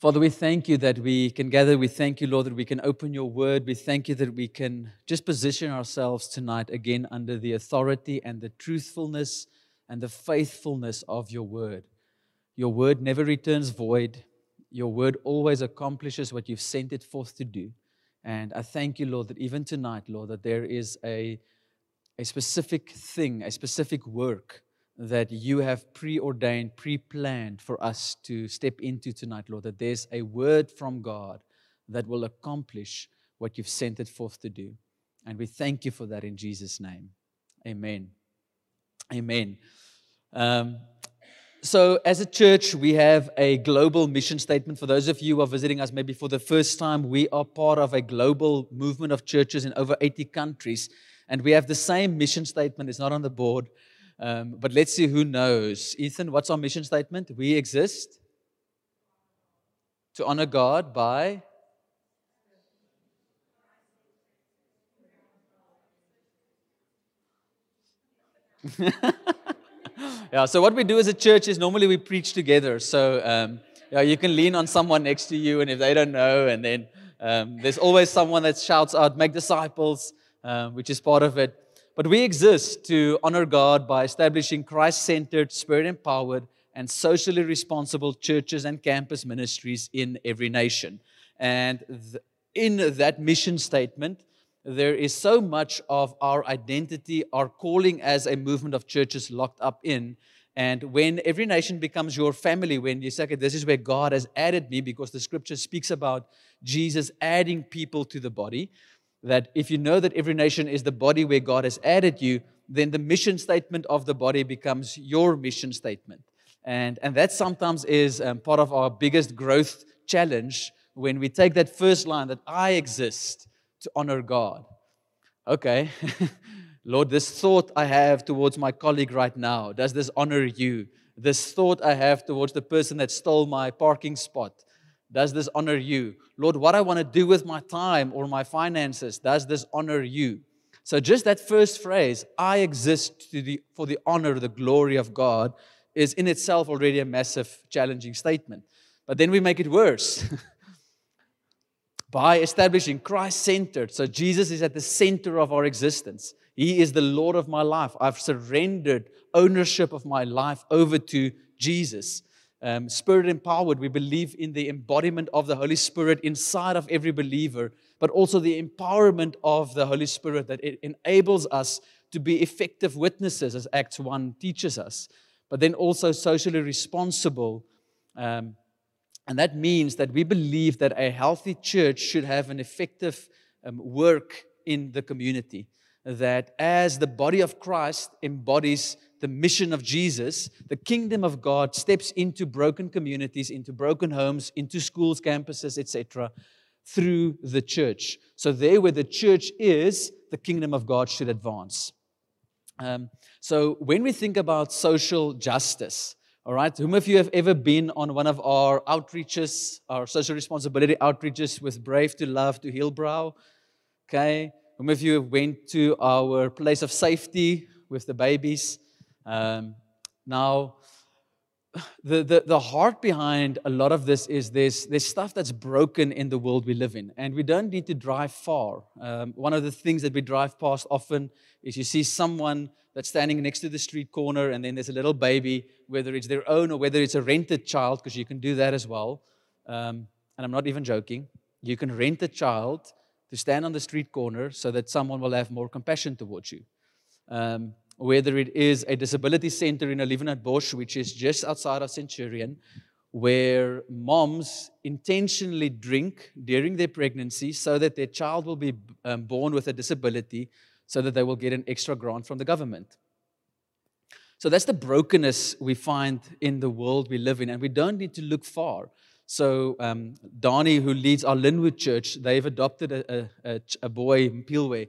Father, we thank you that we can gather. We thank you, Lord, that we can open your word. We thank you that we can just position ourselves tonight again under the authority and the truthfulness and the faithfulness of your word. Your word never returns void. Your word always accomplishes what you've sent it forth to do. And I thank you, Lord, that even tonight, Lord, that there is a, a specific thing, a specific work that you have preordained, pre planned for us to step into tonight, Lord, that there's a word from God that will accomplish what you've sent it forth to do. And we thank you for that in Jesus' name. Amen. Amen. Um, so, as a church, we have a global mission statement. For those of you who are visiting us maybe for the first time, we are part of a global movement of churches in over 80 countries. And we have the same mission statement. It's not on the board. Um, but let's see who knows. Ethan, what's our mission statement? We exist to honor God by. yeah, so what we do as a church is normally we preach together. So um, yeah, you can lean on someone next to you, and if they don't know, and then um, there's always someone that shouts out, make disciples, um, which is part of it. But we exist to honor God by establishing Christ centered, spirit empowered, and socially responsible churches and campus ministries in every nation. And th- in that mission statement, there is so much of our identity, our calling as a movement of churches locked up in. And when every nation becomes your family, when you say, okay, this is where God has added me, because the scripture speaks about Jesus adding people to the body, that if you know that every nation is the body where God has added you, then the mission statement of the body becomes your mission statement. And, and that sometimes is um, part of our biggest growth challenge when we take that first line that I exist to honor God. Okay, Lord, this thought I have towards my colleague right now, does this honor you? This thought I have towards the person that stole my parking spot, does this honor you? Lord, what I want to do with my time or my finances, does this honor you? So, just that first phrase, I exist the, for the honor, the glory of God, is in itself already a massive, challenging statement. But then we make it worse by establishing Christ centered. So, Jesus is at the center of our existence. He is the Lord of my life. I've surrendered ownership of my life over to Jesus um, spirit empowered. We believe in the embodiment of the Holy Spirit inside of every believer, but also the empowerment of the Holy Spirit that it enables us to be effective witnesses, as Acts 1 teaches us, but then also socially responsible. Um, and that means that we believe that a healthy church should have an effective um, work in the community. That as the body of Christ embodies the mission of Jesus, the kingdom of God steps into broken communities, into broken homes, into schools, campuses, etc., through the church. So, there where the church is, the kingdom of God should advance. Um, so, when we think about social justice, all right, whom of you have ever been on one of our outreaches, our social responsibility outreaches with Brave to Love to Hillbrow? Okay, whom of you have went to our place of safety with the babies? Um, now, the, the, the heart behind a lot of this is there's, there's stuff that's broken in the world we live in, and we don't need to drive far. Um, one of the things that we drive past often is you see someone that's standing next to the street corner, and then there's a little baby, whether it's their own or whether it's a rented child, because you can do that as well. Um, and I'm not even joking. You can rent a child to stand on the street corner so that someone will have more compassion towards you. Um, whether it is a disability center in Olievenhoutbosch, which is just outside of Centurion, where moms intentionally drink during their pregnancy so that their child will be um, born with a disability so that they will get an extra grant from the government. So that's the brokenness we find in the world we live in, and we don't need to look far. So, um, Donnie, who leads our Lynnwood church, they've adopted a, a, a boy, Mpilwe,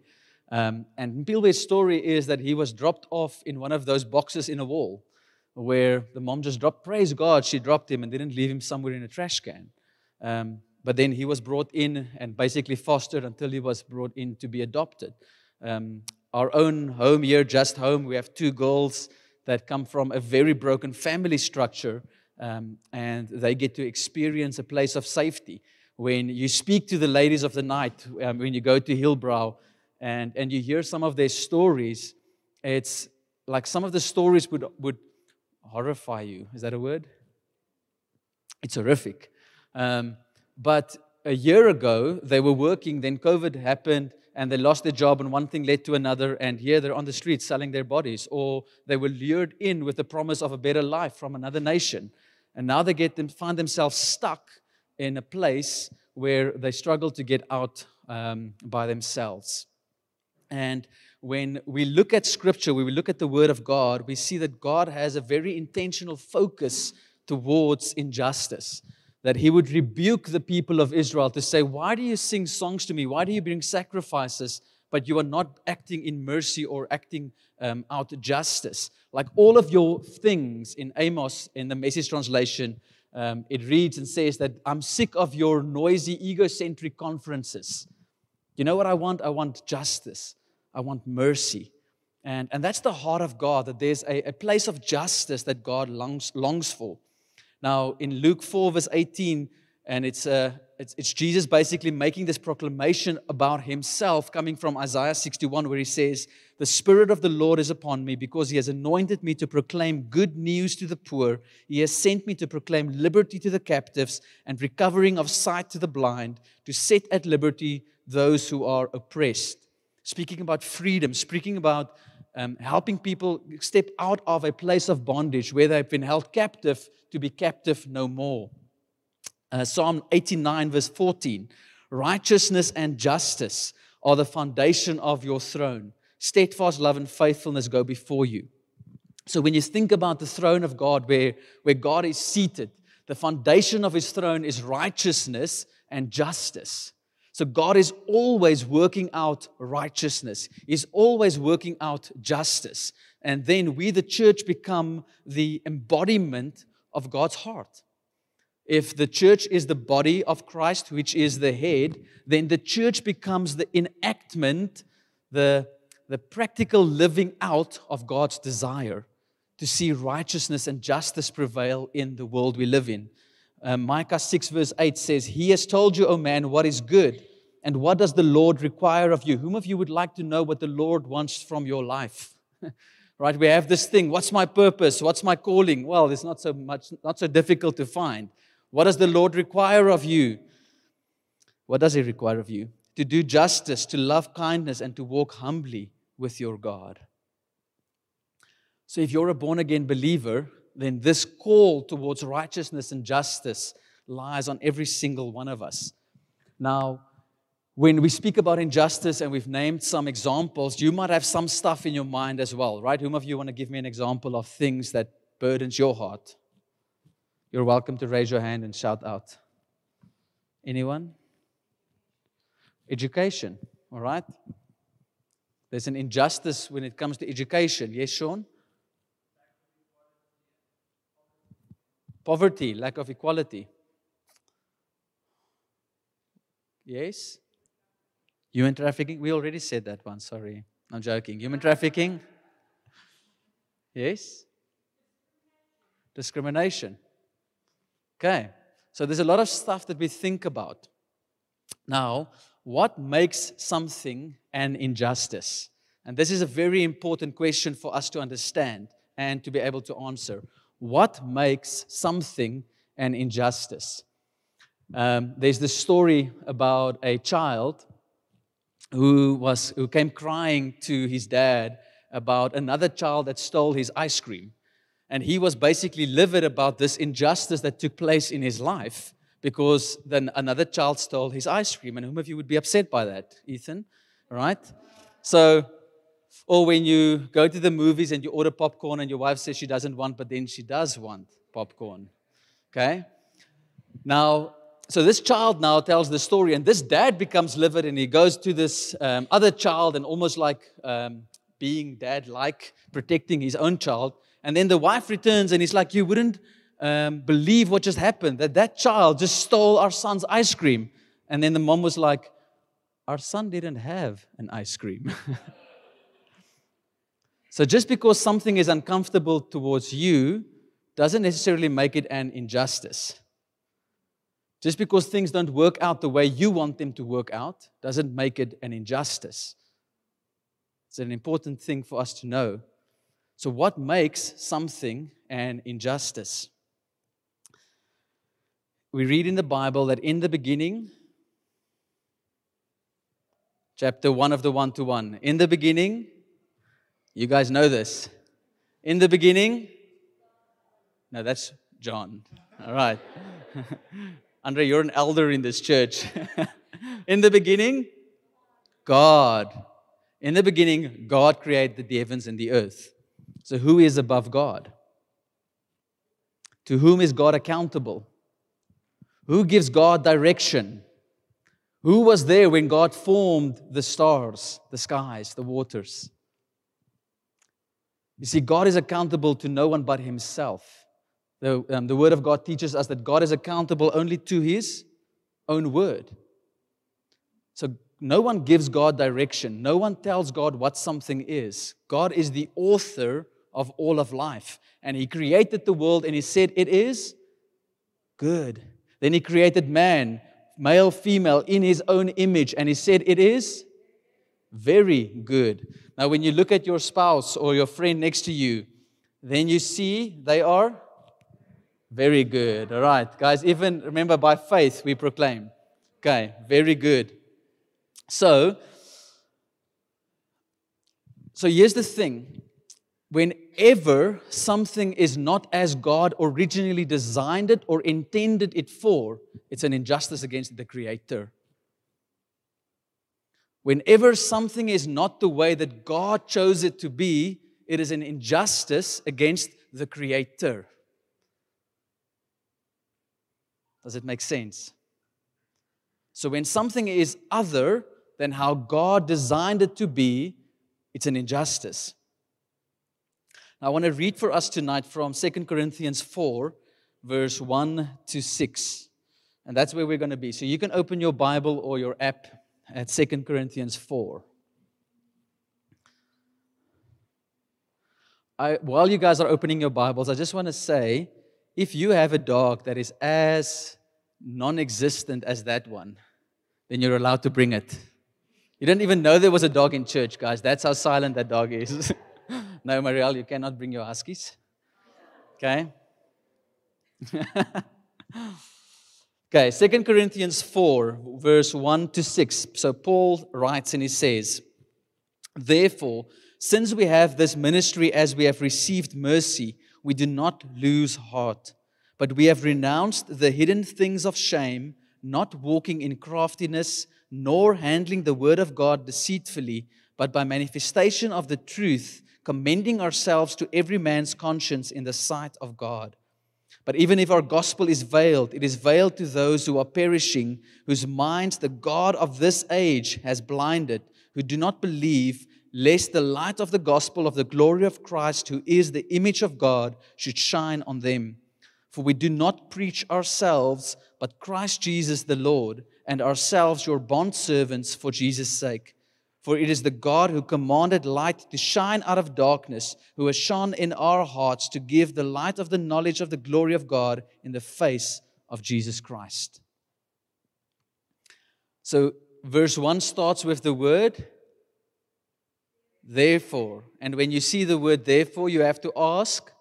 um, and Mpilwe's story is that he was dropped off in one of those boxes in a wall where the mom just dropped, praise God, she dropped him and didn't leave him somewhere in a trash can. Um, but then he was brought in and basically fostered until he was brought in to be adopted. Um, our own home here, Just Home, we have two girls that come from a very broken family structure. um, and they get to experience a place of safety. When you speak to the ladies of the night, um, when you go to Hillbrow, and, and you hear some of their stories, it's like some of the stories would, would horrify you. Is that a word? It's horrific. Um, but a year ago, they were working, then COVID happened, and they lost their job, and one thing led to another, and here they're on the streets selling their bodies, or they were lured in with the promise of a better life from another nation. And now they get them, find themselves stuck in a place where they struggle to get out um, by themselves. And when we look at scripture, when we look at the word of God, we see that God has a very intentional focus towards injustice. That he would rebuke the people of Israel to say, Why do you sing songs to me? Why do you bring sacrifices, but you are not acting in mercy or acting um, out justice? Like all of your things in Amos, in the message translation, um, it reads and says that I'm sick of your noisy, egocentric conferences. You know what I want? I want justice. I want mercy. And, and that's the heart of God, that there's a, a place of justice that God longs, longs for. Now, in Luke 4, verse 18, and it's, uh, it's, it's Jesus basically making this proclamation about himself coming from Isaiah 61, where he says, The Spirit of the Lord is upon me because he has anointed me to proclaim good news to the poor. He has sent me to proclaim liberty to the captives and recovering of sight to the blind, to set at liberty those who are oppressed speaking about freedom, speaking about um, helping people step out of a place of bondage where they've been held captive to be captive no more. Uh, Psalm 89, verse 14 Righteousness and justice are the foundation of your throne. Steadfast love and faithfulness go before you. So when you think about the throne of God, where, where God is seated, the foundation of his throne is righteousness and justice. So God is always working out righteousness, He's always working out justice. And then we, the church, become the embodiment of God's heart. If the church is the body of Christ, which is the head, then the church becomes the enactment, the, the practical living out of God's desire to see righteousness and justice prevail in the world we live in. Um, Micah 6, verse 8 says, He has told you, O man, what is good and what does the Lord require of you? Whom of you would like to know what the Lord wants from your life? right? We have this thing what's my purpose? What's my calling? Well, it's not so much, not so difficult to find. What does the Lord require of you? What does He require of you? To do justice, to love kindness, and to walk humbly with your God. So, if you're a born again believer, then this call towards righteousness and justice lies on every single one of us. Now, when we speak about injustice and we've named some examples, you might have some stuff in your mind as well, right? Whom of you want to give me an example of things that burdens your heart? You're welcome to raise your hand and shout out. Anyone? Education, all right? There's an injustice when it comes to education. Yes, Sean? Poverty, lack of equality. Yes? Human trafficking, we already said that one, sorry. I'm joking. Human trafficking? Yes? Discrimination. Okay, so there's a lot of stuff that we think about. Now, what makes something an injustice? And this is a very important question for us to understand and to be able to answer. What makes something an injustice? Um, there's this story about a child who, was, who came crying to his dad about another child that stole his ice cream. And he was basically livid about this injustice that took place in his life because then another child stole his ice cream. And whom of you would be upset by that? Ethan, right? So, or when you go to the movies and you order popcorn and your wife says she doesn't want, but then she does want popcorn. Okay? Now, so this child now tells the story, and this dad becomes livid and he goes to this um, other child and almost like um, being dad like, protecting his own child. And then the wife returns and he's like, You wouldn't um, believe what just happened that that child just stole our son's ice cream. And then the mom was like, Our son didn't have an ice cream. so just because something is uncomfortable towards you, doesn't necessarily make it an injustice. Just because things don't work out the way you want them to work out doesn't make it an injustice. It's an important thing for us to know. So, what makes something an injustice? We read in the Bible that in the beginning, chapter 1 of the 1 to 1, in the beginning, you guys know this. In the beginning, no, that's John. All right. Andre, you're an elder in this church. in the beginning, God. In the beginning, God created the heavens and the earth. So, who is above God? To whom is God accountable? Who gives God direction? Who was there when God formed the stars, the skies, the waters? You see, God is accountable to no one but Himself. The, um, the Word of God teaches us that God is accountable only to His own Word. So no one gives God direction, no one tells God what something is. God is the author of all of life. And He created the world and He said, It is good. Then He created man, male, female, in His own image, and He said, It is very good. Now, when you look at your spouse or your friend next to you, then you see they are very good. All right, guys, even remember by faith we proclaim. Okay, very good. So, so here's the thing. Whenever something is not as God originally designed it or intended it for, it's an injustice against the Creator. Whenever something is not the way that God chose it to be, it is an injustice against the Creator. Does it make sense? So, when something is other than how God designed it to be, it's an injustice. Now, I want to read for us tonight from 2 Corinthians 4, verse 1 to 6. And that's where we're going to be. So, you can open your Bible or your app at 2 Corinthians 4. I, while you guys are opening your Bibles, I just want to say if you have a dog that is as non existent as that one, then you're allowed to bring it. You didn't even know there was a dog in church, guys. That's how silent that dog is. no, Marielle, you cannot bring your huskies. Okay? okay, Second Corinthians 4, verse 1 to 6. So Paul writes and he says, Therefore, since we have this ministry as we have received mercy, we do not lose heart, but we have renounced the hidden things of shame, not walking in craftiness, nor handling the word of God deceitfully, but by manifestation of the truth, commending ourselves to every man's conscience in the sight of God. But even if our gospel is veiled, it is veiled to those who are perishing, whose minds the God of this age has blinded, who do not believe lest the light of the gospel of the glory of Christ, who is the image of God, should shine on them. For we do not preach ourselves, but Christ Jesus the Lord, and ourselves your bondservants for Jesus' sake. For it is the God who commanded light to shine out of darkness, who has shone in our hearts to give the light of the knowledge of the glory of God in the face of Jesus Christ. So, verse 1 starts with the word therefore. And when you see the word therefore, you have to ask,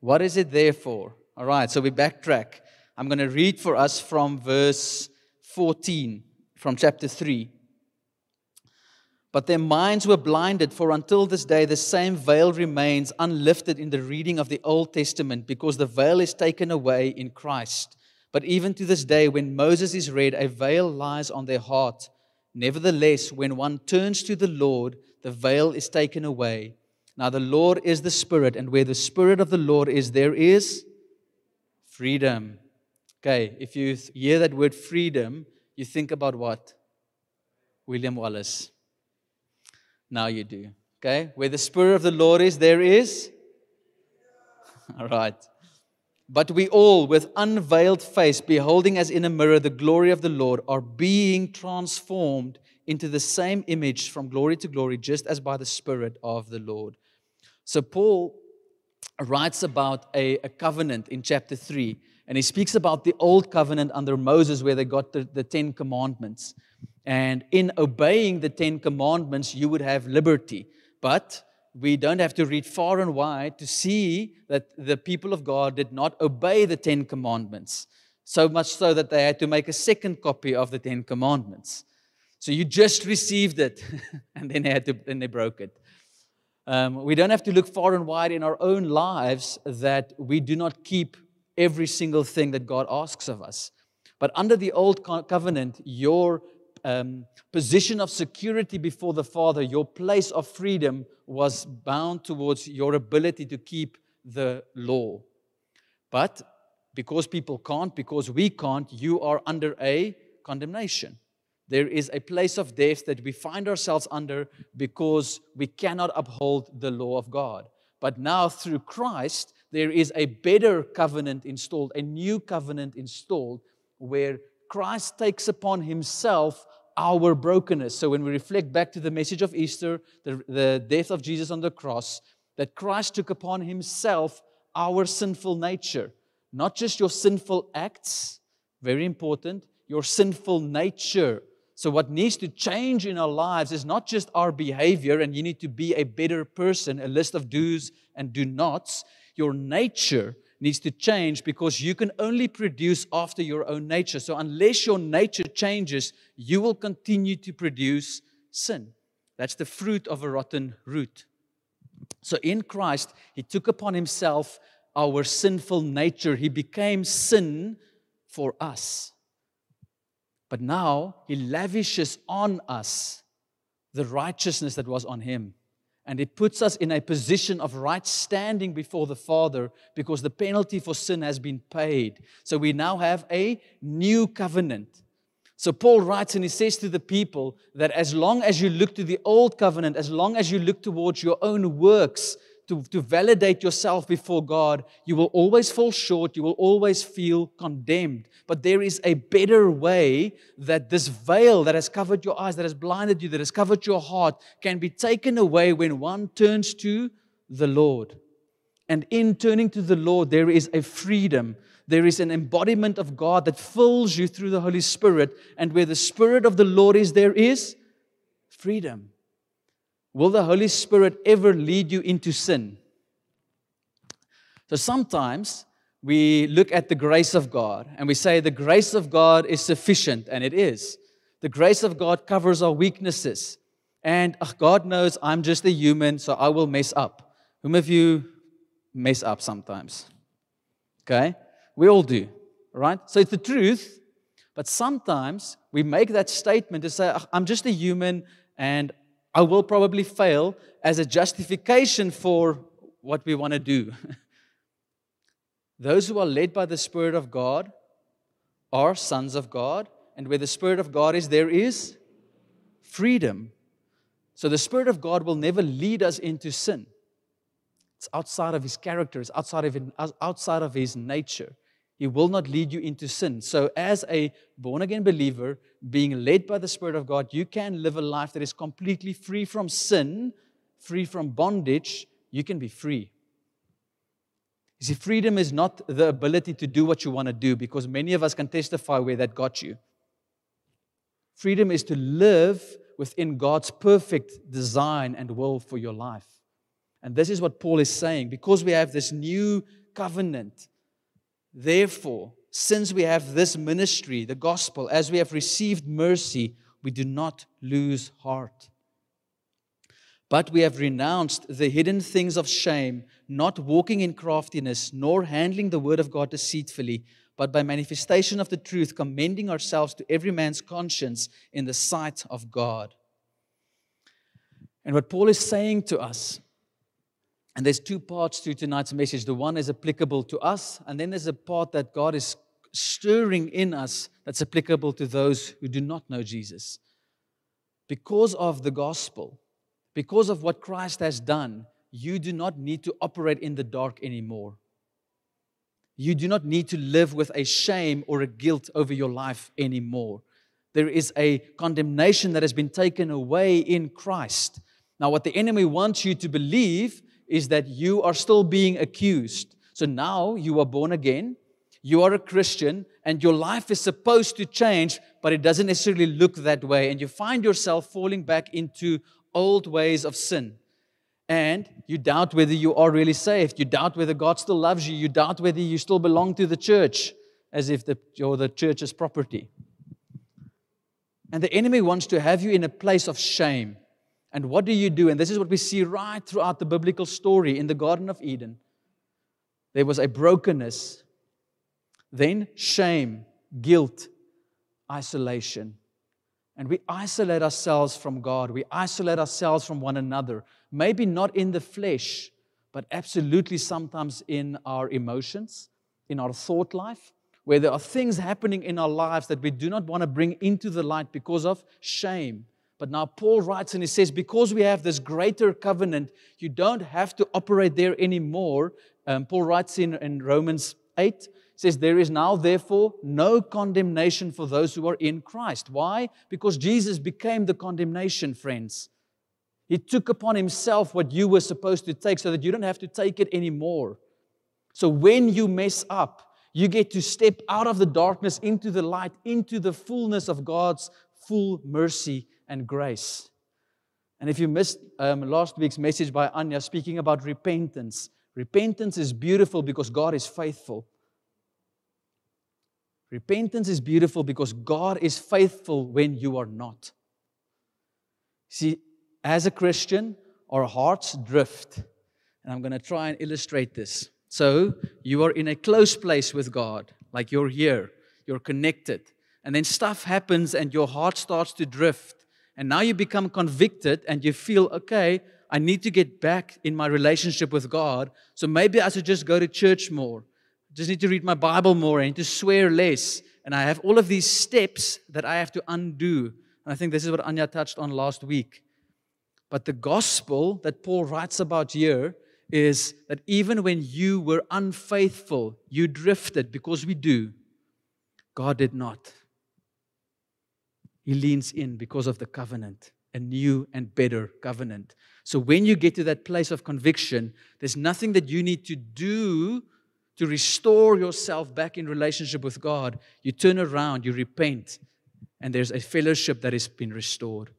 what is it there for? All right, so we backtrack. I'm going to read for us from verse 14 from chapter 3. But their minds were blinded, for until this day the same veil remains unlifted in the reading of the Old Testament, because the veil is taken away in Christ. But even to this day, when Moses is read, a veil lies on their heart. Nevertheless, when one turns to the Lord, the veil is taken away. Now, the Lord is the Spirit, and where the Spirit of the Lord is, there is freedom. Okay, if you hear that word freedom, you think about what? William Wallace. Now you do. Okay, where the Spirit of the Lord is, there is. All right. But we all, with unveiled face, beholding as in a mirror the glory of the Lord, are being transformed into the same image from glory to glory, just as by the Spirit of the Lord. So, Paul writes about a, a, covenant in chapter 3. And he speaks about the old covenant under Moses, where they got the, the Ten Commandments. And in obeying the Ten Commandments, you would have liberty. But we don't have to read far and wide to see that the people of God did not obey the Ten Commandments, so much so that they had to make a second copy of the Ten Commandments. So you just received it, and then they, had to, then they broke it. Um, we don't have to look far and wide in our own lives that we do not keep every single thing that God asks of us. But under the old covenant, your um, position of security before the Father, your place of freedom, was bound towards your ability to keep the law. But because people can't, because we can't, you are under a condemnation. There is a place of death that we find ourselves under because we cannot uphold the law of God. But now, through Christ, there is a better covenant installed, a new covenant installed, where Christ takes upon himself our brokenness. So when we reflect back to the message of Easter, the, the death of Jesus on the cross, that Christ took upon himself our sinful nature, not just your sinful acts, very important, your sinful nature. So, what needs to change in our lives is not just our behavior, and you need to be a better person, a list of do's and do nots. Your nature needs to change because you can only produce after your own nature. So, unless your nature changes, you will continue to produce sin. That's the fruit of a rotten root. So, in Christ, He took upon Himself our sinful nature, He became sin for us. But now He lavishes on us the righteousness that was on Him. And it puts us in a position of right standing before the Father because the penalty for sin has been paid. So we now have a new covenant. So Paul writes and he says to the people that as long as you look to the old covenant, as long as you look towards your own works, to, to validate yourself before God, you will always fall short. You will always feel condemned. But there is a better way that this veil that has covered your eyes, that has blinded you, that has covered your heart, can be taken away when one turns to the Lord. And in turning to the Lord, there is a freedom. There is an embodiment of God that fills you through the Holy Spirit. And where the Spirit of the Lord is, there is freedom. Will the Holy Spirit ever lead you into sin? So sometimes we look at the grace of God and we say the grace of God is sufficient, and it is. The grace of God covers our weaknesses. And oh, God knows I'm just a human, so I will mess up. Whom of you mess up sometimes? Okay? We all do, right? So it's the truth, but sometimes we make that statement to say, oh, I'm just a human and I will probably fail as a justification for what we want to do. Those who are led by the Spirit of God are sons of God, and where the Spirit of God is, there is freedom. So the Spirit of God will never lead us into sin. It's outside of His character, it's outside of, outside of His nature. He will not lead you into sin. So, as a born again believer, being led by the Spirit of God, you can live a life that is completely free from sin, free from bondage. You can be free. You see, freedom is not the ability to do what you want to do because many of us can testify where that got you. Freedom is to live within God's perfect design and will for your life. And this is what Paul is saying. Because we have this new covenant, Therefore, since we have this ministry, the gospel, as we have received mercy, we do not lose heart. But we have renounced the hidden things of shame, not walking in craftiness, nor handling the word of God deceitfully, but by manifestation of the truth, commending ourselves to every man's conscience in the sight of God. And what Paul is saying to us and there's two parts to tonight's message. The one is applicable to us, and then there's a part that God is stirring in us that's applicable to those who do not know Jesus. Because of the gospel, because of what Christ has done, you do not need to operate in the dark anymore. You do not need to live with a shame or a guilt over your life anymore. There is a condemnation that has been taken away in Christ. Now, what the enemy wants you to believe is that you are still being accused. So now you are born again, you are a Christian, and your life is supposed to change, but it doesn't necessarily look that way. And you find yourself falling back into old ways of sin. And you doubt whether you are really saved. You doubt whether God still loves you. You doubt whether you still belong to the church as if the, you're the church's property. And the enemy wants to have you in a place of shame. And what do you do? And this is what we see right throughout the biblical story in the Garden of Eden. There was a brokenness, then shame, guilt, isolation. And we isolate ourselves from God. We isolate ourselves from one another. Maybe not in the flesh, but absolutely sometimes in our emotions, in our thought life, where there are things happening in our lives that we do not want to bring into the light because of shame. But now Paul writes and he says, because we have this greater covenant, you don't have to operate there anymore. Um, Paul writes in, in Romans 8, says, There is now, therefore, no condemnation for those who are in Christ. Why? Because Jesus became the condemnation, friends. He took upon himself what you were supposed to take so that you don't have to take it anymore. So when you mess up, you get to step out of the darkness into the light, into the fullness of God's full mercy and grace. And if you missed um, last week's message by Anya speaking about repentance, repentance is beautiful because God is faithful. Repentance is beautiful because God is faithful when you are not. See, as a Christian, our hearts drift. And I'm going to try and illustrate this. So you are in a close place with God, like you're here, you're connected. And then stuff happens and your heart starts to drift. And now you become convicted and you feel, okay, I need to get back in my relationship with God. So maybe I should just go to church more. Just need to read my Bible more. I need to swear less. And I have all of these steps that I have to undo. And I think this is what Anya touched on last week. But the gospel that Paul writes about here is that even when you were unfaithful, you drifted because we do, God did not. He leans in because of the covenant, a new and better covenant. So when you get to that place of conviction, there's nothing that you need to do to restore yourself back in relationship with God. You turn around, you repent, and there's a fellowship that has been restored.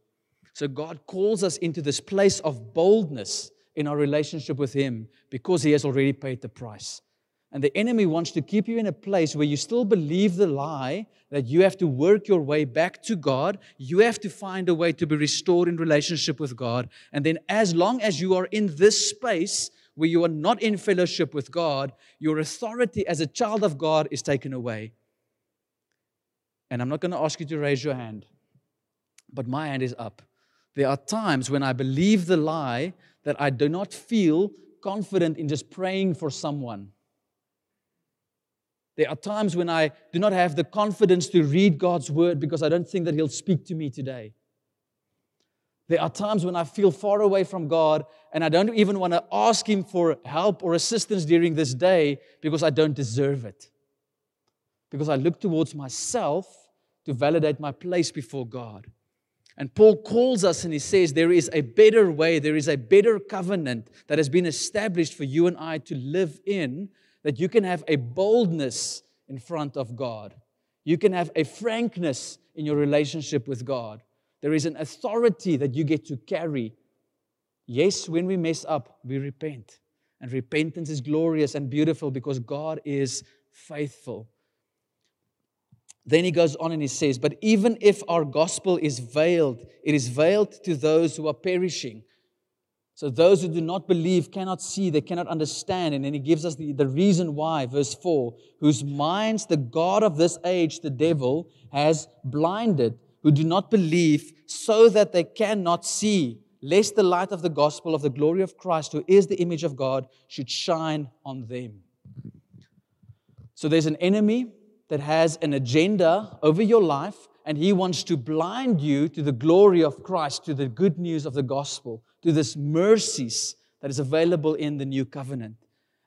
So God calls us into this place of boldness in our relationship with Him because He has already paid the price. And the enemy wants to keep you in a place where you still believe the lie that you have to work your way back to God. You have to find a way to be restored in relationship with God. And then, as long as you are in this space where you are not in fellowship with God, your authority as a child of God is taken away. And I'm not going to ask you to raise your hand, but my hand is up. There are times when I believe the lie that I do not feel confident in just praying for someone. There are times when I do not have the confidence to read God's word because I don't think that He'll speak to me today. There are times when I feel far away from God and I don't even want to ask Him for help or assistance during this day because I don't deserve it. Because I look towards myself to validate my place before God. And Paul calls us and he says, There is a better way, there is a better covenant that has been established for you and I to live in, that you can have a boldness in front of God. You can have a frankness in your relationship with God. There is an authority that you get to carry. Yes, when we mess up, we repent. And repentance is glorious and beautiful because God is faithful. Then he goes on and he says, But even if our gospel is veiled, it is veiled to those who are perishing. So those who do not believe cannot see, they cannot understand. And then he gives us the, the reason why, verse 4 whose minds the God of this age, the devil, has blinded, who do not believe, so that they cannot see, lest the light of the gospel of the glory of Christ, who is the image of God, should shine on them. So there's an enemy that has an agenda over your life, and he wants to blind you to the glory of Christ, to the good news of the gospel, to this mercies that is available in the new covenant.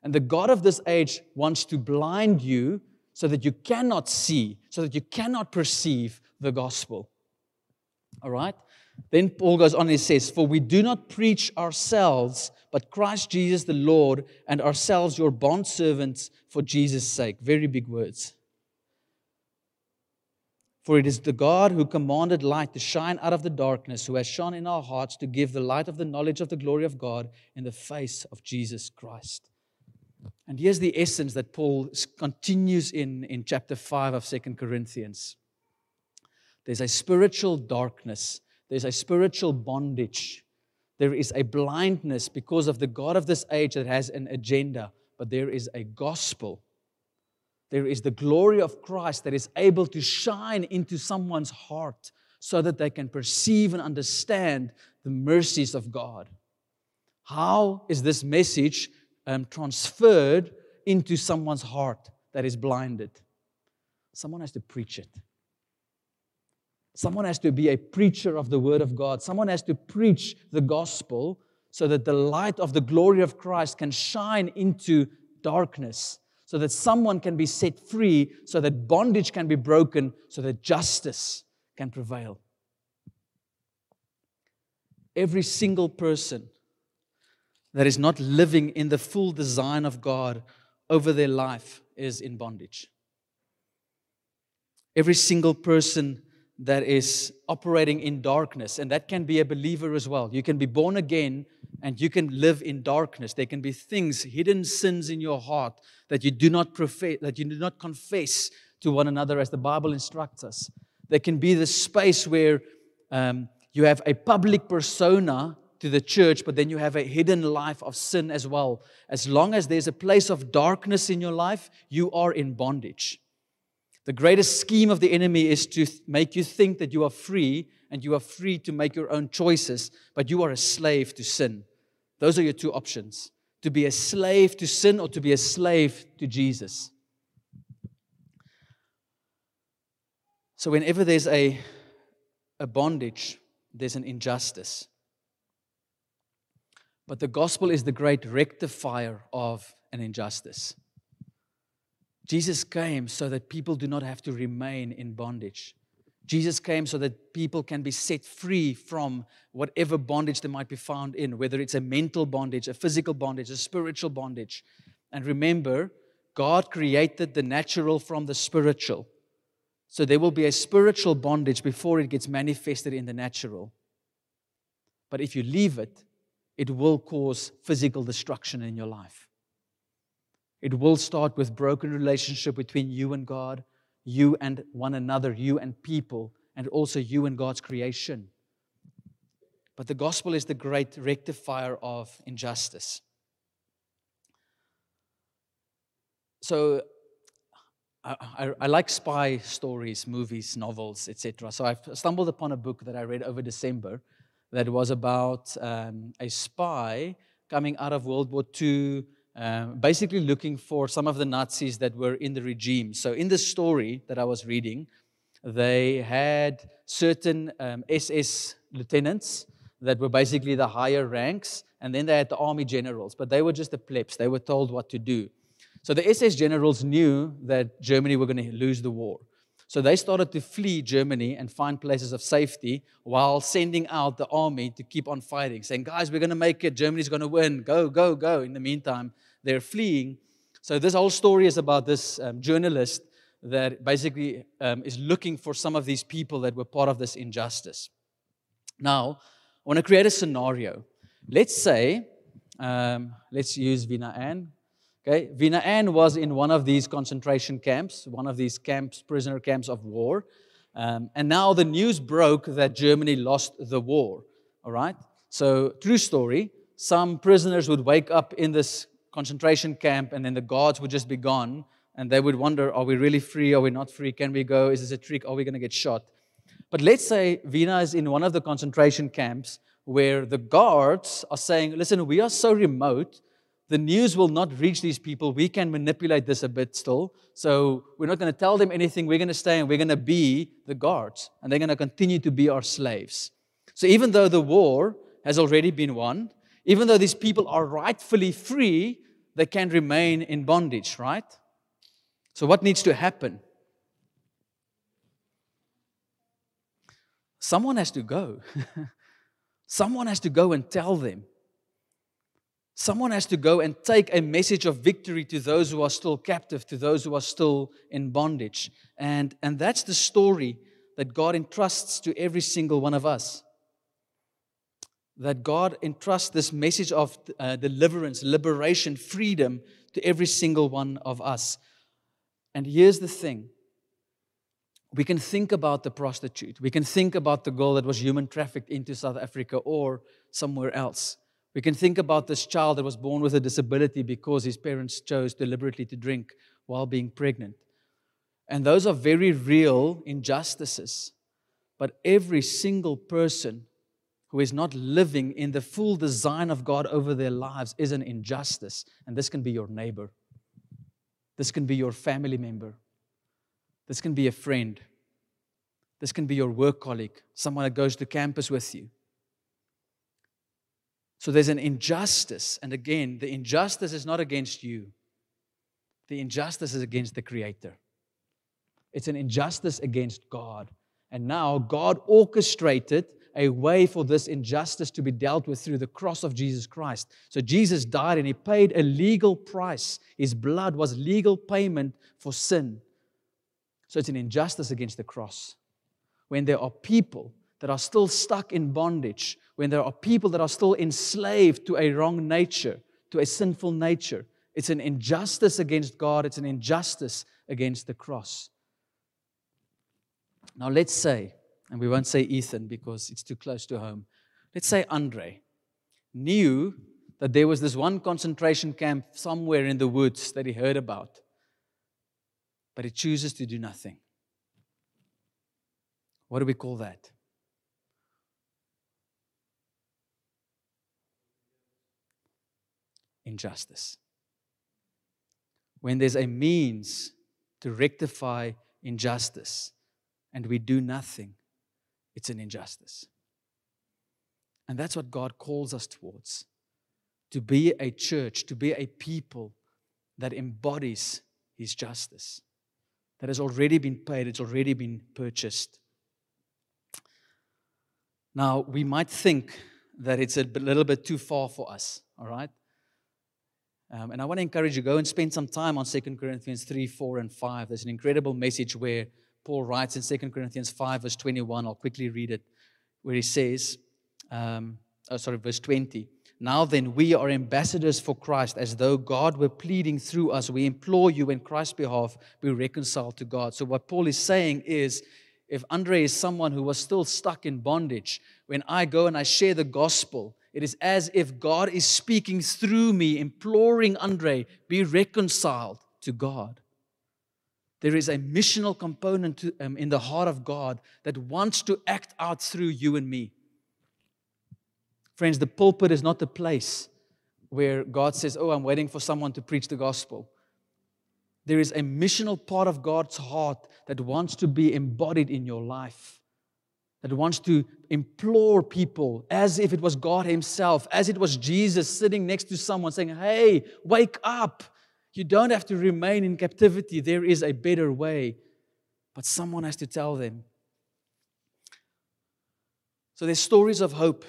And the God of this age wants to blind you so that you cannot see, so that you cannot perceive the gospel. All right? Then Paul goes on and he says, For we do not preach ourselves, but Christ Jesus the Lord, and ourselves your bondservants for Jesus' sake. Very big words. For it is the God who commanded light to shine out of the darkness, who has shone in our hearts to give the light of the knowledge of the glory of God in the face of Jesus Christ. And here's the essence that Paul continues in in chapter 5 of Second Corinthians. There's a spiritual darkness, there's a spiritual bondage, there is a blindness because of the God of this age that has an agenda, but there is a gospel. There is the glory of Christ that is able to shine into someone's heart so that they can perceive and understand the mercies of God. How is this message um, transferred into someone's heart that is blinded? Someone has to preach it. Someone has to be a preacher of the Word of God. Someone has to preach the gospel so that the light of the glory of Christ can shine into darkness, so that someone can be set free, so that bondage can be broken, so that justice can prevail. Every single person that is not living in the full design of God over their life is in bondage. Every single person that is operating in darkness, and that can be a believer as well. You can be born again and you can live in darkness. There can be things, hidden sins in your heart that you do not profess, that you do not confess to one another as the Bible instructs us. There can be the space where um, you have a public persona to the church, but then you have a hidden life of sin as well. As long as there's a place of darkness in your life, you are in bondage. The greatest scheme of the enemy is to make you think that you are free and you are free to make your own choices, but you are a slave to sin. Those are your two options to be a slave to sin or to be a slave to Jesus. So, whenever there's a, a bondage, there's an injustice. But the gospel is the great rectifier of an injustice. Jesus came so that people do not have to remain in bondage. Jesus came so that people can be set free from whatever bondage they might be found in, whether it's a mental bondage, a physical bondage, a spiritual bondage. And remember, God created the natural from the spiritual. So there will be a spiritual bondage before it gets manifested in the natural. But if you leave it, it will cause physical destruction in your life. It will start with broken relationship between you and God, you and one another, you and people, and also you and God's creation. But the gospel is the great rectifier of injustice. So I, I, I, like spy stories, movies, novels, etc. So I stumbled upon a book that I read over December that was about um, a spy coming out of World War II um, basically looking for some of the Nazis that were in the regime. So, in the story that I was reading, they had certain um, SS lieutenants that were basically the higher ranks, and then they had the army generals, but they were just the plebs. They were told what to do. So, the SS generals knew that Germany were going to lose the war. So they started to flee Germany and find places of safety while sending out the army to keep on fighting, saying, Guys, we're going to make it. Germany's going to win. Go, go, go. In the meantime, they're fleeing. So this whole story is about this um, journalist that basically um, is looking for some of these people that were part of this injustice. Now, I want to create a scenario. Let's say, um, let's use Vina Ann. Okay, Vina Ann was in one of these concentration camps, one of these camps, prisoner camps of war. Um, and now the news broke that Germany lost the war. All right? So, true story. Some prisoners would wake up in this concentration camp, and then the guards would just be gone. And they would wonder, are we really free? Are we not free? Can we go? Is this a trick? Are we going to get shot? But let's say Vina is in one of the concentration camps where the guards are saying, listen, we are so remote the news will not reach these people. We can manipulate this a bit still. So we're not going to tell them anything. We're going to stay and we're going to be the guards. And they're going to continue to be our slaves. So even though the war has already been won, even though these people are rightfully free, they can remain in bondage, right? So what needs to happen? someone has to go. someone has to go and tell them. Someone has to go and take a message of victory to those who are still captive, to those who are still in bondage. And, and that's the story that God entrusts to every single one of us. That God entrusts this message of uh, deliverance, liberation, freedom to every single one of us. And here's the thing we can think about the prostitute, we can think about the girl that was human trafficked into South Africa or somewhere else. We can think about this child that was born with a disability because his parents chose deliberately to drink while being pregnant. And those are very real injustices. But every single person who is not living in the full design of God over their lives is an injustice. And this can be your neighbor, this can be your family member, this can be a friend, this can be your work colleague, someone that goes to campus with you. So there's an injustice. And again, the injustice is not against you, the injustice is against the Creator. It's an injustice against God. And now God orchestrated a way for this injustice to be dealt with through the cross of Jesus Christ. So Jesus died and he paid a legal price. His blood was legal payment for sin. So it's an injustice against the cross. When there are people that are still stuck in bondage, when there are people that are still enslaved to a wrong nature, to a sinful nature, it's an injustice against God, it's an injustice against the cross. Now, let's say, and we won't say Ethan because it's too close to home, let's say Andre knew that there was this one concentration camp somewhere in the woods that he heard about, but he chooses to do nothing. What do we call that? Injustice. When there's a means to rectify injustice, and we do nothing, it's an injustice. And that's what God calls us towards to be a church, to be a people that embodies His justice, that has already been paid, it's already been purchased. Now, we might think that it's a little bit too far for us, all right? Um, and I want to encourage you go and spend some time on 2 Corinthians 3, 4, and 5. There's an incredible message where Paul writes in 2 Corinthians 5, verse 21. I'll quickly read it, where he says, um, oh, sorry, verse 20. Now then, we are ambassadors for Christ, as though God were pleading through us. We implore you, in Christ's behalf, be reconciled to God. So, what Paul is saying is, if Andre is someone who was still stuck in bondage, when I go and I share the gospel, it is as if God is speaking through me, imploring Andre, be reconciled to God. There is a missional component to, um, in the heart of God that wants to act out through you and me. Friends, the pulpit is not the place where God says, Oh, I'm waiting for someone to preach the gospel. There is a missional part of God's heart that wants to be embodied in your life, that wants to implore people as if it was God Himself, as it was Jesus sitting next to someone saying, Hey, wake up. You don't have to remain in captivity. There is a better way. But someone has to tell them. So there's stories of hope.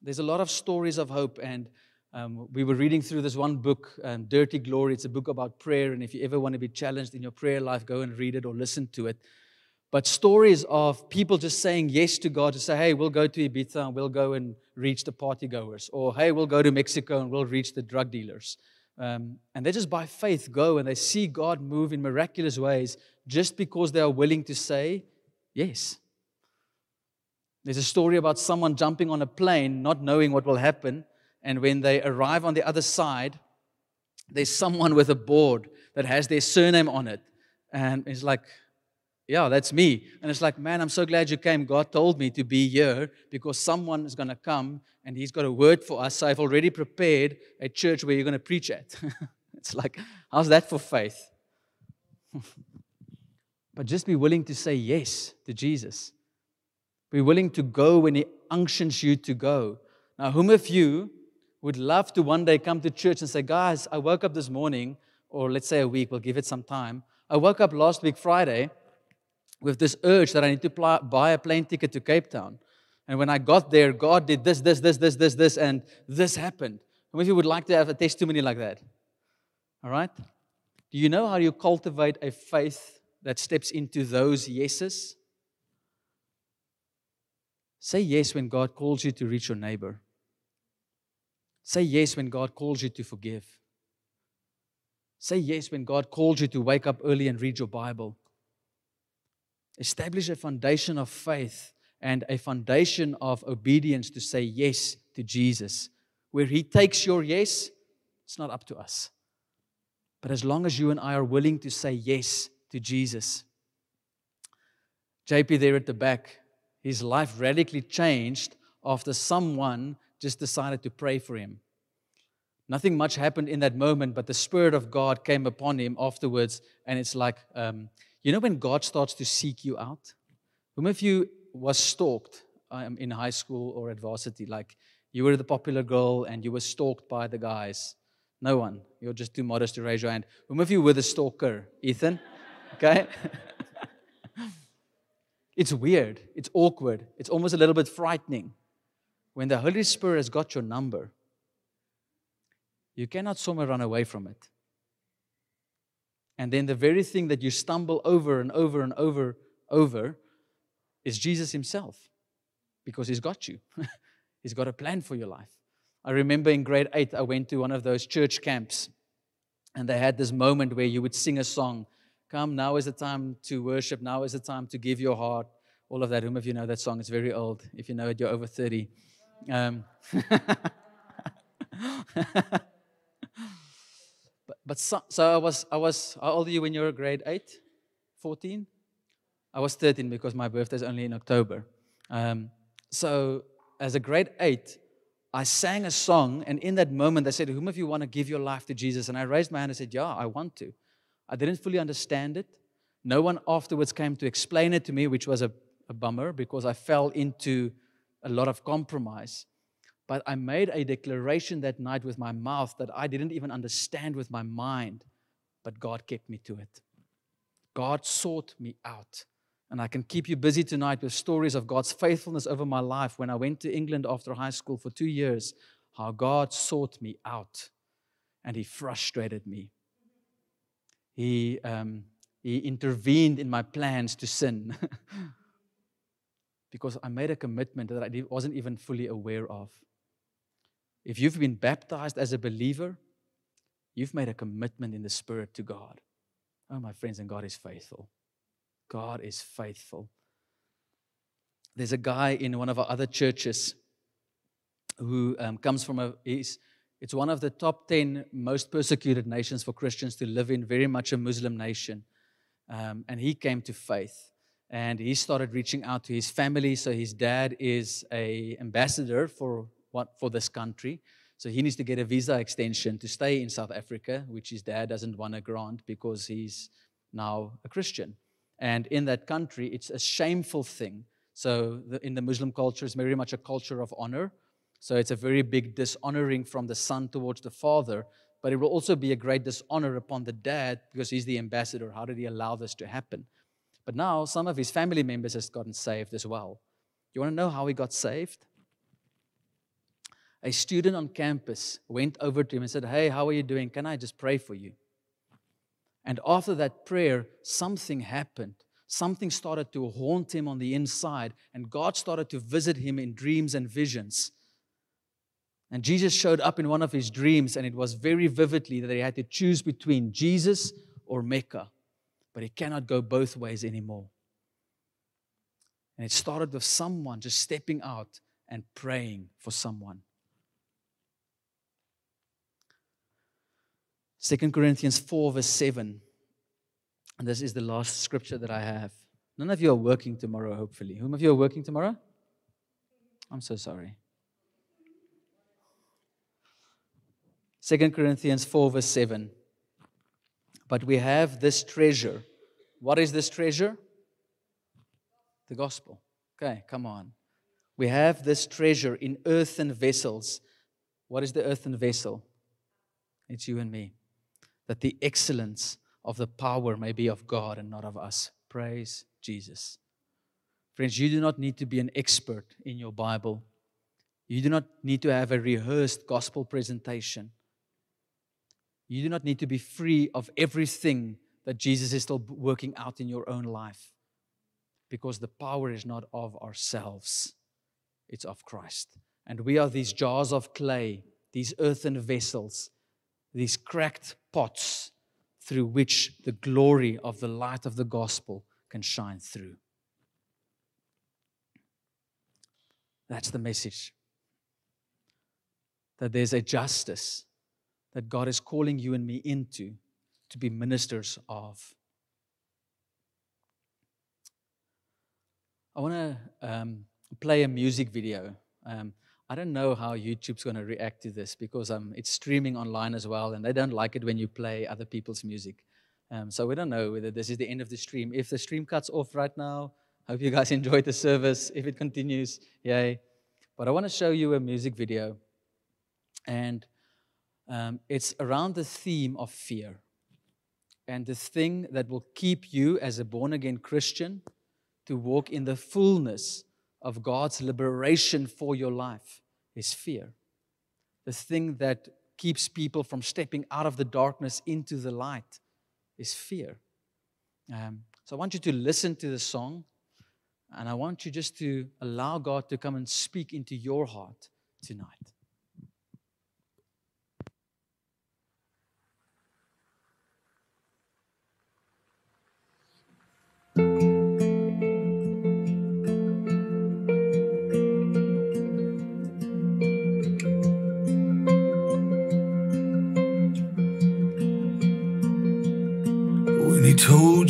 There's a lot of stories of hope. And um, we were reading through this one book, um, Dirty Glory. It's a book about prayer. And if you ever want to be challenged in your prayer life, go and read it or listen to it. But stories of people just saying yes to God to say, hey, we'll go to Ibiza and we'll go and reach the party goers. Or hey, we'll go to Mexico and we'll reach the drug dealers. Um, and they just by faith go and they see God move in miraculous ways just because they are willing to say yes. There's a story about someone jumping on a plane, not knowing what will happen. And when they arrive on the other side, there's someone with a board that has their surname on it. And it's like, yeah, that's me. And it's like, man, I'm so glad you came. God told me to be here because someone is going to come and he's got a word for us. So I've already prepared a church where you're going to preach at. it's like, how's that for faith? but just be willing to say yes to Jesus. Be willing to go when he unctions you to go. Now, whom of you would love to one day come to church and say, guys, I woke up this morning, or let's say a week, we'll give it some time. I woke up last week, Friday, with this urge that I need to pl- buy a plane ticket to Cape Town. And when I got there, God did this, this, this, this, this, this, and this happened. How many of you would like to have a testimony like that? All right? Do you know how you cultivate a faith that steps into those yeses? Say yes when God calls you to reach your neighbor. Say yes when God calls you to forgive. Say yes when God calls you to wake up early and read your Bible. Establish a foundation of faith and a foundation of obedience to say yes to Jesus. Where He takes your yes, it's not up to us. But as long as you and I are willing to say yes to Jesus, JP there at the back, his life radically changed after someone just decided to pray for him. Nothing much happened in that moment, but the Spirit of God came upon him afterwards. And it's like, um, you know, when God starts to seek you out? Whom of you was stalked um, in high school or at varsity? Like, you were the popular girl and you were stalked by the guys. No one. You're just too modest to raise your hand. Whom of you were the stalker? Ethan? Okay? it's weird. It's awkward. It's almost a little bit frightening. When the Holy Spirit has got your number, you cannot somehow run away from it. And then the very thing that you stumble over and over and over, over, is Jesus Himself because He's got you. he's got a plan for your life. I remember in grade eight, I went to one of those church camps, and they had this moment where you would sing a song. Come, now is the time to worship. Now is the time to give your heart. All of that. Whom of you know that song? It's very old. If you know it, you're over 30. Um, But so, so I was, I was, how old are you when you were grade 8? 14? I was 13 because my birthday is only in October. Um, so as a grade 8, I sang a song, and in that moment, they said, Whom of you want to give your life to Jesus? And I raised my hand and said, Yeah, I want to. I didn't fully understand it. No one afterwards came to explain it to me, which was a, a bummer because I fell into a lot of compromise. But I made a declaration that night with my mouth that I didn't even understand with my mind, but God kept me to it. God sought me out. And I can keep you busy tonight with stories of God's faithfulness over my life when I went to England after high school for two years, how God sought me out and He frustrated me. He, um, he intervened in my plans to sin because I made a commitment that I wasn't even fully aware of. If you've been baptized as a believer, you've made a commitment in the Spirit to God. Oh, my friends, and God is faithful. God is faithful. There's a guy in one of our other churches who um, comes from a, he's, it's one of the top 10 most persecuted nations for Christians to live in, very much a Muslim nation. Um, and he came to faith and he started reaching out to his family. So his dad is a ambassador for what, for this country. So he needs to get a visa extension to stay in South Africa, which his dad doesn't want to grant because he's now a Christian. And in that country, it's a shameful thing. So the, in the Muslim culture, it's very much a culture of honor. So it's a very big dishonoring from the son towards the father. But it will also be a great dishonor upon the dad because he's the ambassador. How did he allow this to happen? But now some of his family members has gotten saved as well. You want to know how he got saved? A student on campus went over to him and said, Hey, how are you doing? Can I just pray for you? And after that prayer, something happened. Something started to haunt him on the inside, and God started to visit him in dreams and visions. And Jesus showed up in one of his dreams, and it was very vividly that he had to choose between Jesus or Mecca. But he cannot go both ways anymore. And it started with someone just stepping out and praying for someone. 2 Corinthians 4, verse 7. And this is the last scripture that I have. None of you are working tomorrow, hopefully. Whom of you are working tomorrow? I'm so sorry. 2 Corinthians 4, verse 7. But we have this treasure. What is this treasure? The gospel. Okay, come on. We have this treasure in earthen vessels. What is the earthen vessel? It's you and me that the excellence of the power may be of God and not of us. Praise Jesus. Friends, you do not need to be an expert in your Bible. You do not need to have a rehearsed gospel presentation. You do not need to be free of everything that Jesus is still working out in your own life because the power is not of ourselves, it's of Christ. And we are these jars of clay, these earthen vessels, these cracked pots through which the glory of the light of the gospel can shine through. That's the message. That there's a justice that God is calling you and me into to be ministers of. I want to um, play a music video. Um, I don't know how YouTube's going to react to this because um, it's streaming online as well, and they don't like it when you play other people's music. Um, so we don't know whether this is the end of the stream. If the stream cuts off right now, hope you guys enjoyed the service. If it continues, yay. But I want to show you a music video, and um, it's around the theme of fear. And the thing that will keep you as a born again Christian to walk in the fullness of God's liberation for your life is fear. The thing that keeps people from stepping out of the darkness into the light is fear. Um, so I want you to listen to the song, and I want you just to allow God to come and speak into your heart tonight.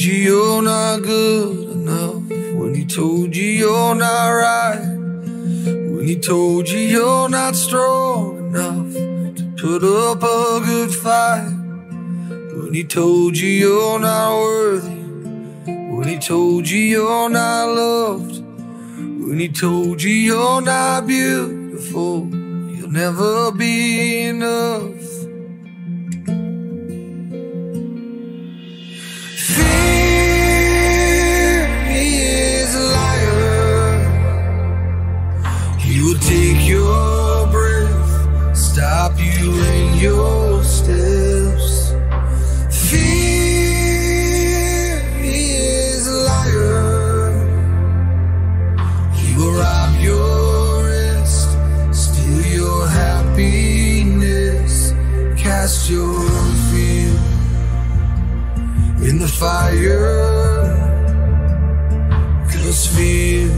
Told you you're not good enough. When he told you you're not right. When he told you you're not strong enough to put up a good fight. When he told you you're not worthy. When he told you you're not loved. When he told you you're not beautiful. You'll never be enough. Your steps. Fear is a liar. He will rob your rest, steal your happiness, cast your fear in the fire. Cause fear,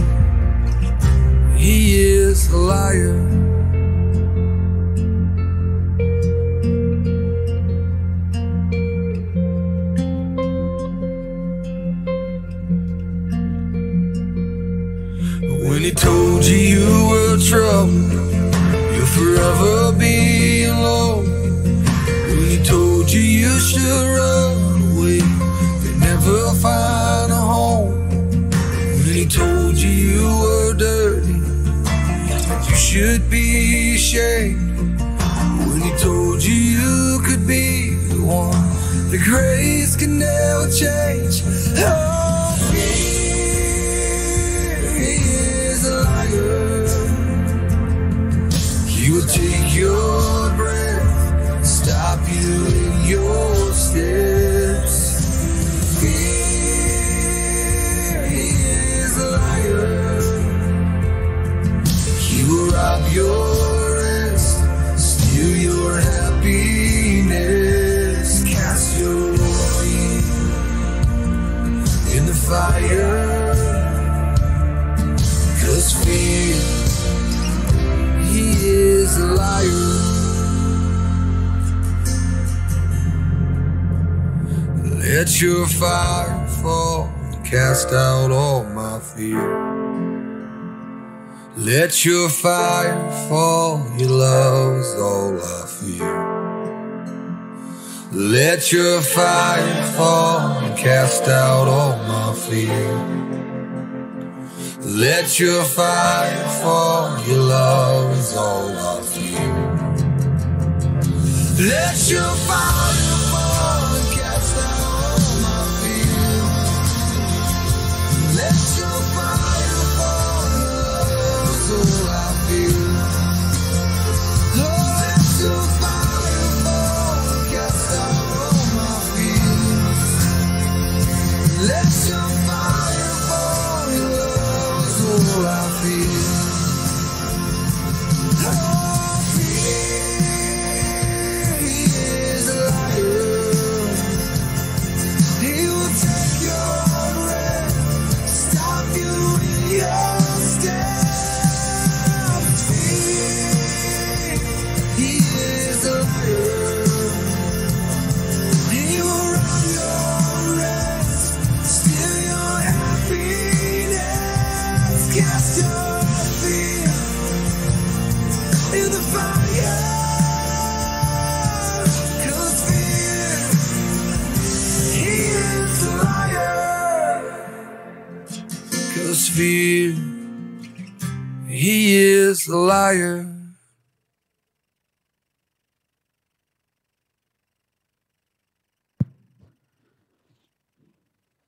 Let your fire fall and cast out all my fear. Let your fire fall, your love is all I feel. Let your fire liar.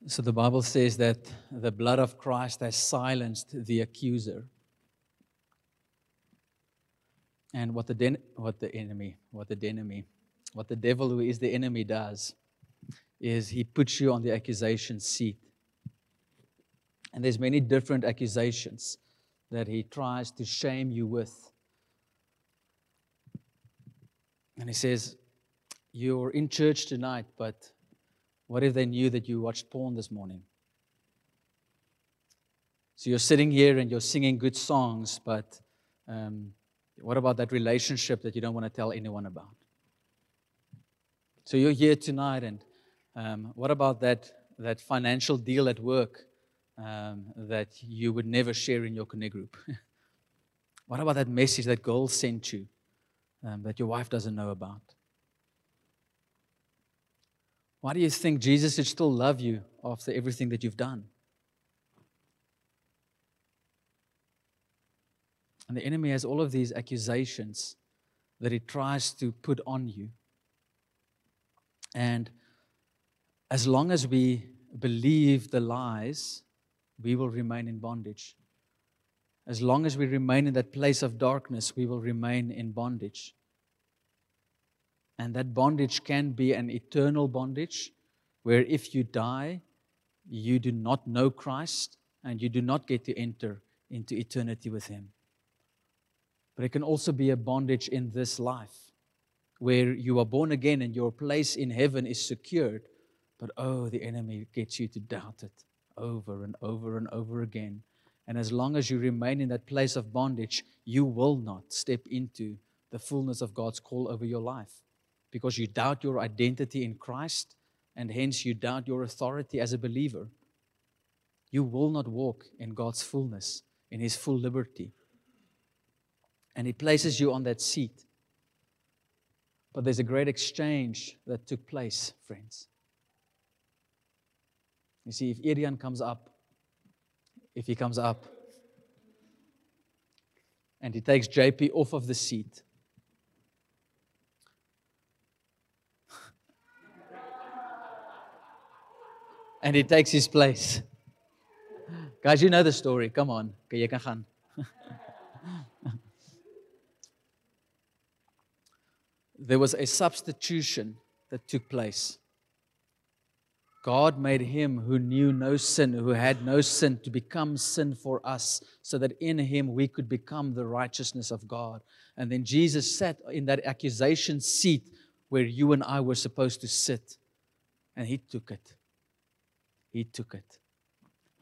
So the Bible says that the blood of Christ has silenced the accuser. And what the, den- what the enemy, what the enemy, what the devil who is the enemy does is he puts you on the accusation seat. And there's many different accusations that he tries to shame you with. And he says, You're in church tonight, but what if they knew that you watched porn this morning? So you're sitting here and you're singing good songs, but um, what about that relationship that you don't want to tell anyone about? So you're here tonight, and um, what about that, that financial deal at work um, that you would never share in your connect group? what about that message that girl sent you um, that your wife doesn't know about? Why do you think Jesus should still love you after everything that you've done? And the enemy has all of these accusations that he tries to put on you. And as long as we believe the lies, we will remain in bondage. As long as we remain in that place of darkness, we will remain in bondage. And that bondage can be an eternal bondage where if you die, you do not know Christ and you do not get to enter into eternity with Him. But it can also be a bondage in this life where you are born again and your place in heaven is secured. But oh, the enemy gets you to doubt it over and over and over again. And as long as you remain in that place of bondage, you will not step into the fullness of God's call over your life because you doubt your identity in Christ and hence you doubt your authority as a believer. You will not walk in God's fullness, in His full liberty. And He places you on that seat. But there's a great exchange that took place, friends. You see, if Irian comes up, if he comes up and he takes JP off of the seat, and he takes his place. Guys, you know the story. Come on. Jy kan gaan. there was a substitution that took place. God made him who knew no sin, who had no sin, to become sin for us, so that in him we could become the righteousness of God. And then Jesus sat in that accusation seat where you and I were supposed to sit, and he took it. He took it.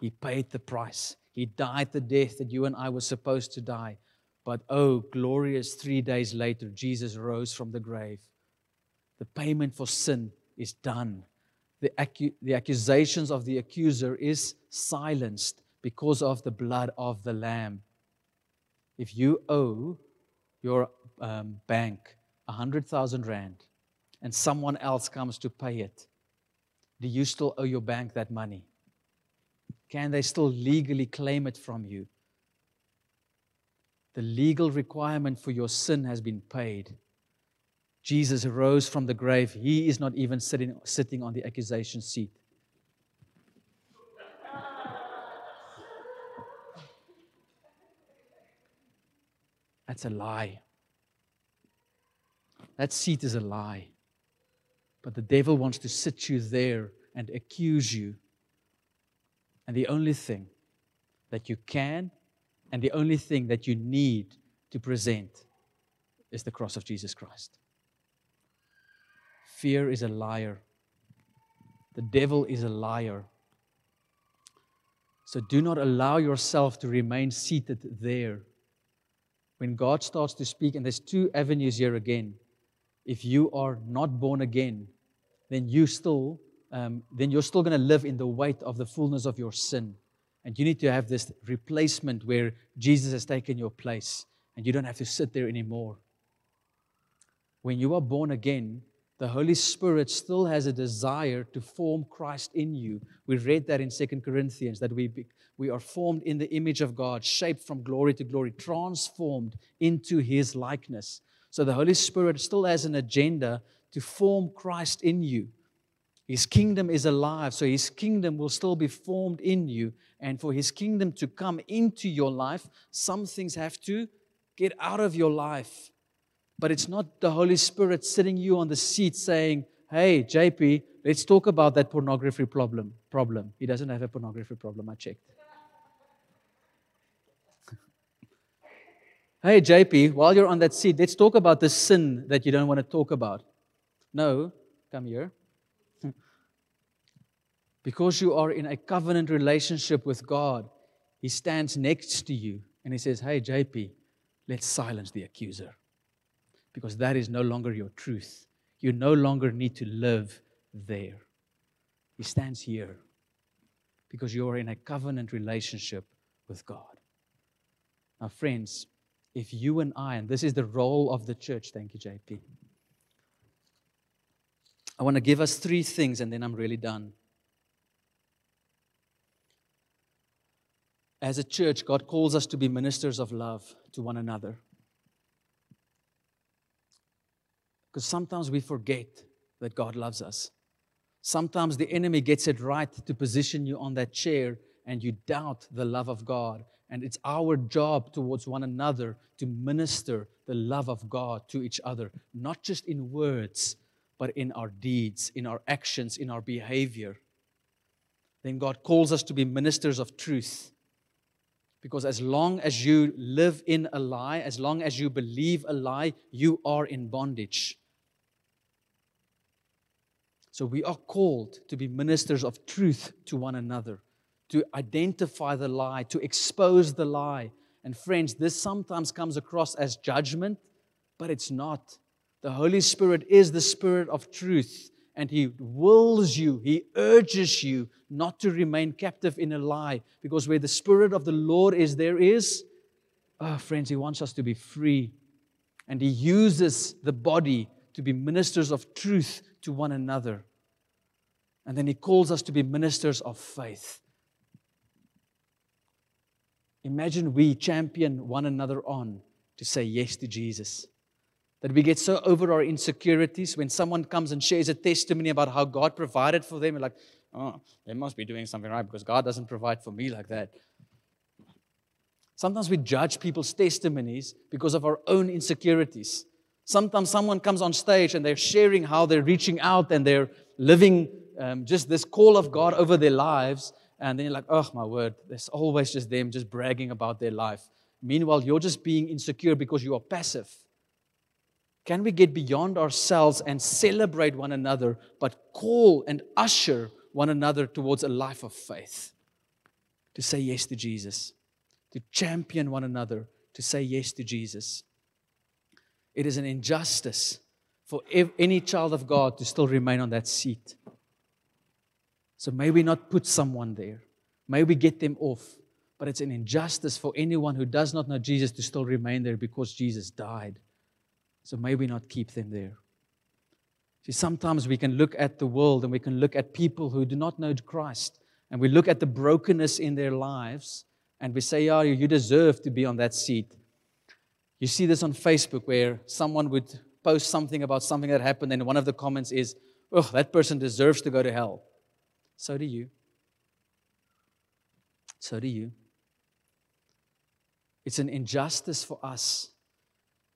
He paid the price. He died the death that you and I were supposed to die. But oh, glorious three days later, Jesus rose from the grave. The payment for sin is done. The, accu- the accusations of the accuser is silenced because of the blood of the Lamb. If you owe your um, bank 100,000 Rand and someone else comes to pay it, do you still owe your bank that money? Can they still legally claim it from you? The legal requirement for your sin has been paid. Jesus rose from the grave. He is not even sitting, sitting on the accusation seat. That's a lie. That seat is a lie. But the devil wants to sit you there and accuse you. And the only thing that you can and the only thing that you need to present is the cross of Jesus Christ. Fear is a liar. The devil is a liar. So do not allow yourself to remain seated there. When God starts to speak, and there's two avenues here again. If you are not born again, then you still, um, then you're still going to live in the weight of the fullness of your sin. And you need to have this replacement where Jesus has taken your place and you don't have to sit there anymore. When you are born again, the Holy Spirit still has a desire to form Christ in you. We read that in Second Corinthians that we, we are formed in the image of God, shaped from glory to glory, transformed into his likeness. So the Holy Spirit still has an agenda to form Christ in you. His kingdom is alive, so his kingdom will still be formed in you. And for his kingdom to come into your life, some things have to get out of your life. But it's not the Holy Spirit sitting you on the seat saying, Hey, JP, let's talk about that pornography problem. Problem. He doesn't have a pornography problem, I checked. hey, JP, while you're on that seat, let's talk about the sin that you don't want to talk about. No, come here. because you are in a covenant relationship with God, He stands next to you and He says, Hey, JP, let's silence the accuser. Because that is no longer your truth. You no longer need to live there. He stands here because you are in a covenant relationship with God. Now, friends, if you and I, and this is the role of the church, thank you, JP. I want to give us three things and then I'm really done. As a church, God calls us to be ministers of love to one another. Because sometimes we forget that God loves us. Sometimes the enemy gets it right to position you on that chair and you doubt the love of God. And it's our job towards one another to minister the love of God to each other, not just in words, but in our deeds, in our actions, in our behavior. Then God calls us to be ministers of truth. Because as long as you live in a lie, as long as you believe a lie, you are in bondage. So we are called to be ministers of truth to one another, to identify the lie, to expose the lie. And friends, this sometimes comes across as judgment, but it's not. The Holy Spirit is the Spirit of truth, and He wills you, He urges you not to remain captive in a lie, because where the Spirit of the Lord is, there is, oh, friends, He wants us to be free. And He uses the body to be ministers of truth to one another. And then He calls us to be ministers of faith. Imagine we champion one another on to say yes to Jesus. That we get so over our insecurities when someone comes and shares a testimony about how God provided for them, we're like, oh, they must be doing something right because God doesn't provide for me like that. Sometimes we judge people's testimonies because of our own insecurities. Sometimes someone comes on stage and they're sharing how they're reaching out and they're living um, just this call of God over their lives. And then you're like, oh, my word, there's always just them just bragging about their life. Meanwhile, you're just being insecure because you are passive. Can we get beyond ourselves and celebrate one another, but call and usher one another towards a life of faith? To say yes to Jesus, to champion one another, to say yes to Jesus. It is an injustice for any child of God to still remain on that seat. So may we not put someone there. May we get them off. But it's an injustice for anyone who does not know Jesus to still remain there because Jesus died. So may we not keep them there. See, sometimes we can look at the world and we can look at people who do not know Christ and we look at the brokenness in their lives and we say, Yeah, you deserve to be on that seat. You see this on Facebook where someone would post something about something that happened, and one of the comments is, Oh, that person deserves to go to hell. So do you. So do you. It's an injustice for us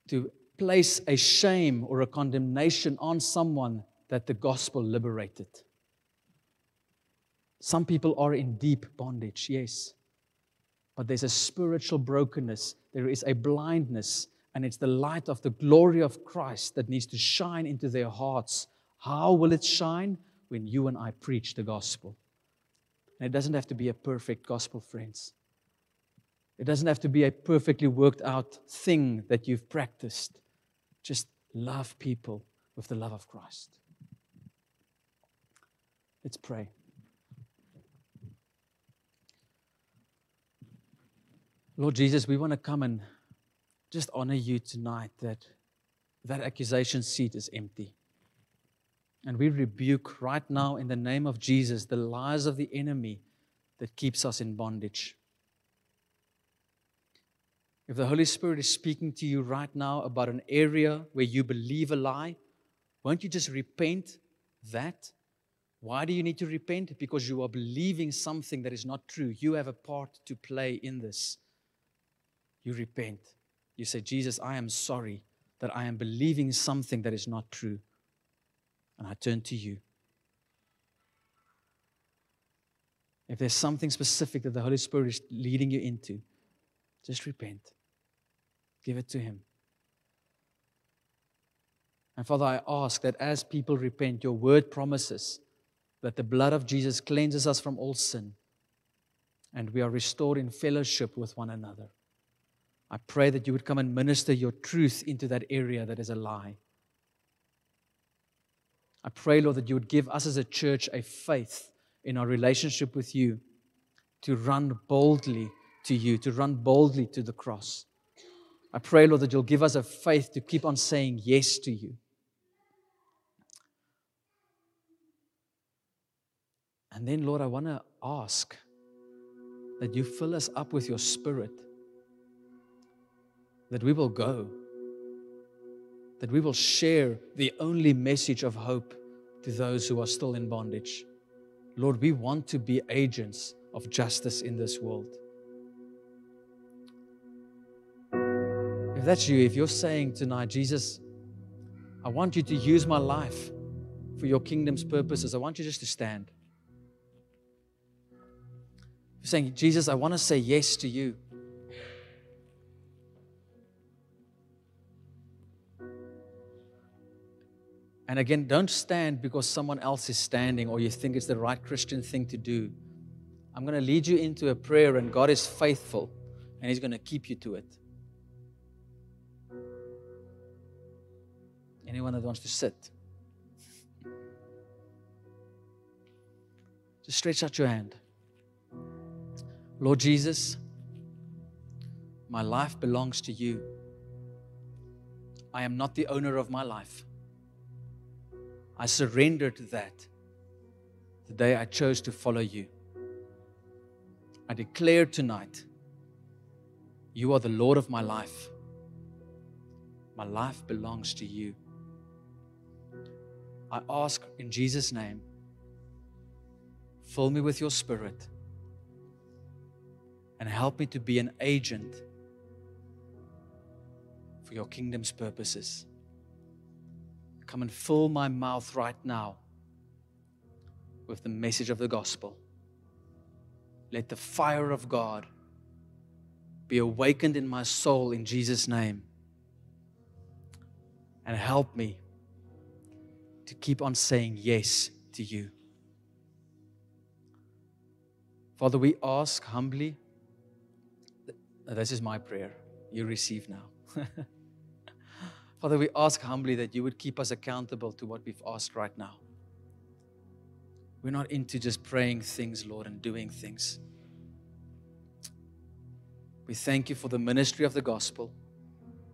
to place a shame or a condemnation on someone that the gospel liberated. Some people are in deep bondage, yes. But there's a spiritual brokenness, there is a blindness, and it's the light of the glory of Christ that needs to shine into their hearts. How will it shine? When you and I preach the gospel. And it doesn't have to be a perfect gospel, friends. It doesn't have to be a perfectly worked out thing that you've practiced. Just love people with the love of Christ. Let's pray. Lord Jesus, we want to come and just honor you tonight that that accusation seat is empty. And we rebuke right now in the name of Jesus the lies of the enemy that keeps us in bondage. If the Holy Spirit is speaking to you right now about an area where you believe a lie, won't you just repent that? Why do you need to repent? Because you are believing something that is not true. You have a part to play in this. You repent. You say, Jesus, I am sorry that I am believing something that is not true. And I turn to you. If there's something specific that the Holy Spirit is leading you into, just repent. Give it to Him. And Father, I ask that as people repent, your word promises that the blood of Jesus cleanses us from all sin and we are restored in fellowship with one another. I pray that you would come and minister your truth into that area that is a lie. I pray, Lord, that you would give us as a church a faith in our relationship with you to run boldly to you, to run boldly to the cross. I pray, Lord, that you'll give us a faith to keep on saying yes to you. And then, Lord, I want to ask that you fill us up with your spirit, that we will go, that we will share the only message of hope to those who are still in bondage. Lord, we want to be agents of justice in this world. If that's you, if you're saying tonight, Jesus, I want you to use my life for your kingdom's purposes, I want you just to stand. You're saying, Jesus, I want to say yes to you. And again, don't stand because someone else is standing or you think it's the right Christian thing to do. I'm going to lead you into a prayer, and God is faithful and He's going to keep you to it. Anyone that wants to sit, just stretch out your hand. Lord Jesus, my life belongs to you. I am not the owner of my life. I surrendered to that the day I chose to follow you. I declare tonight, you are the Lord of my life. My life belongs to you. I ask in Jesus' name, fill me with your spirit and help me to be an agent for your kingdom's purposes. Come and fill my mouth right now with the message of the gospel. Let the fire of God be awakened in my soul in Jesus' name. And help me to keep on saying yes to you. Father, we ask humbly. This is my prayer. You receive now. Father, we ask humbly that you would keep us accountable to what we've asked right now. We're not into just praying things, Lord, and doing things. We thank you for the ministry of the gospel.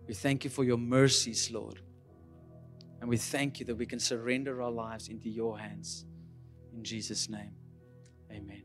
We thank you for your mercies, Lord. And we thank you that we can surrender our lives into your hands. In Jesus' name, amen.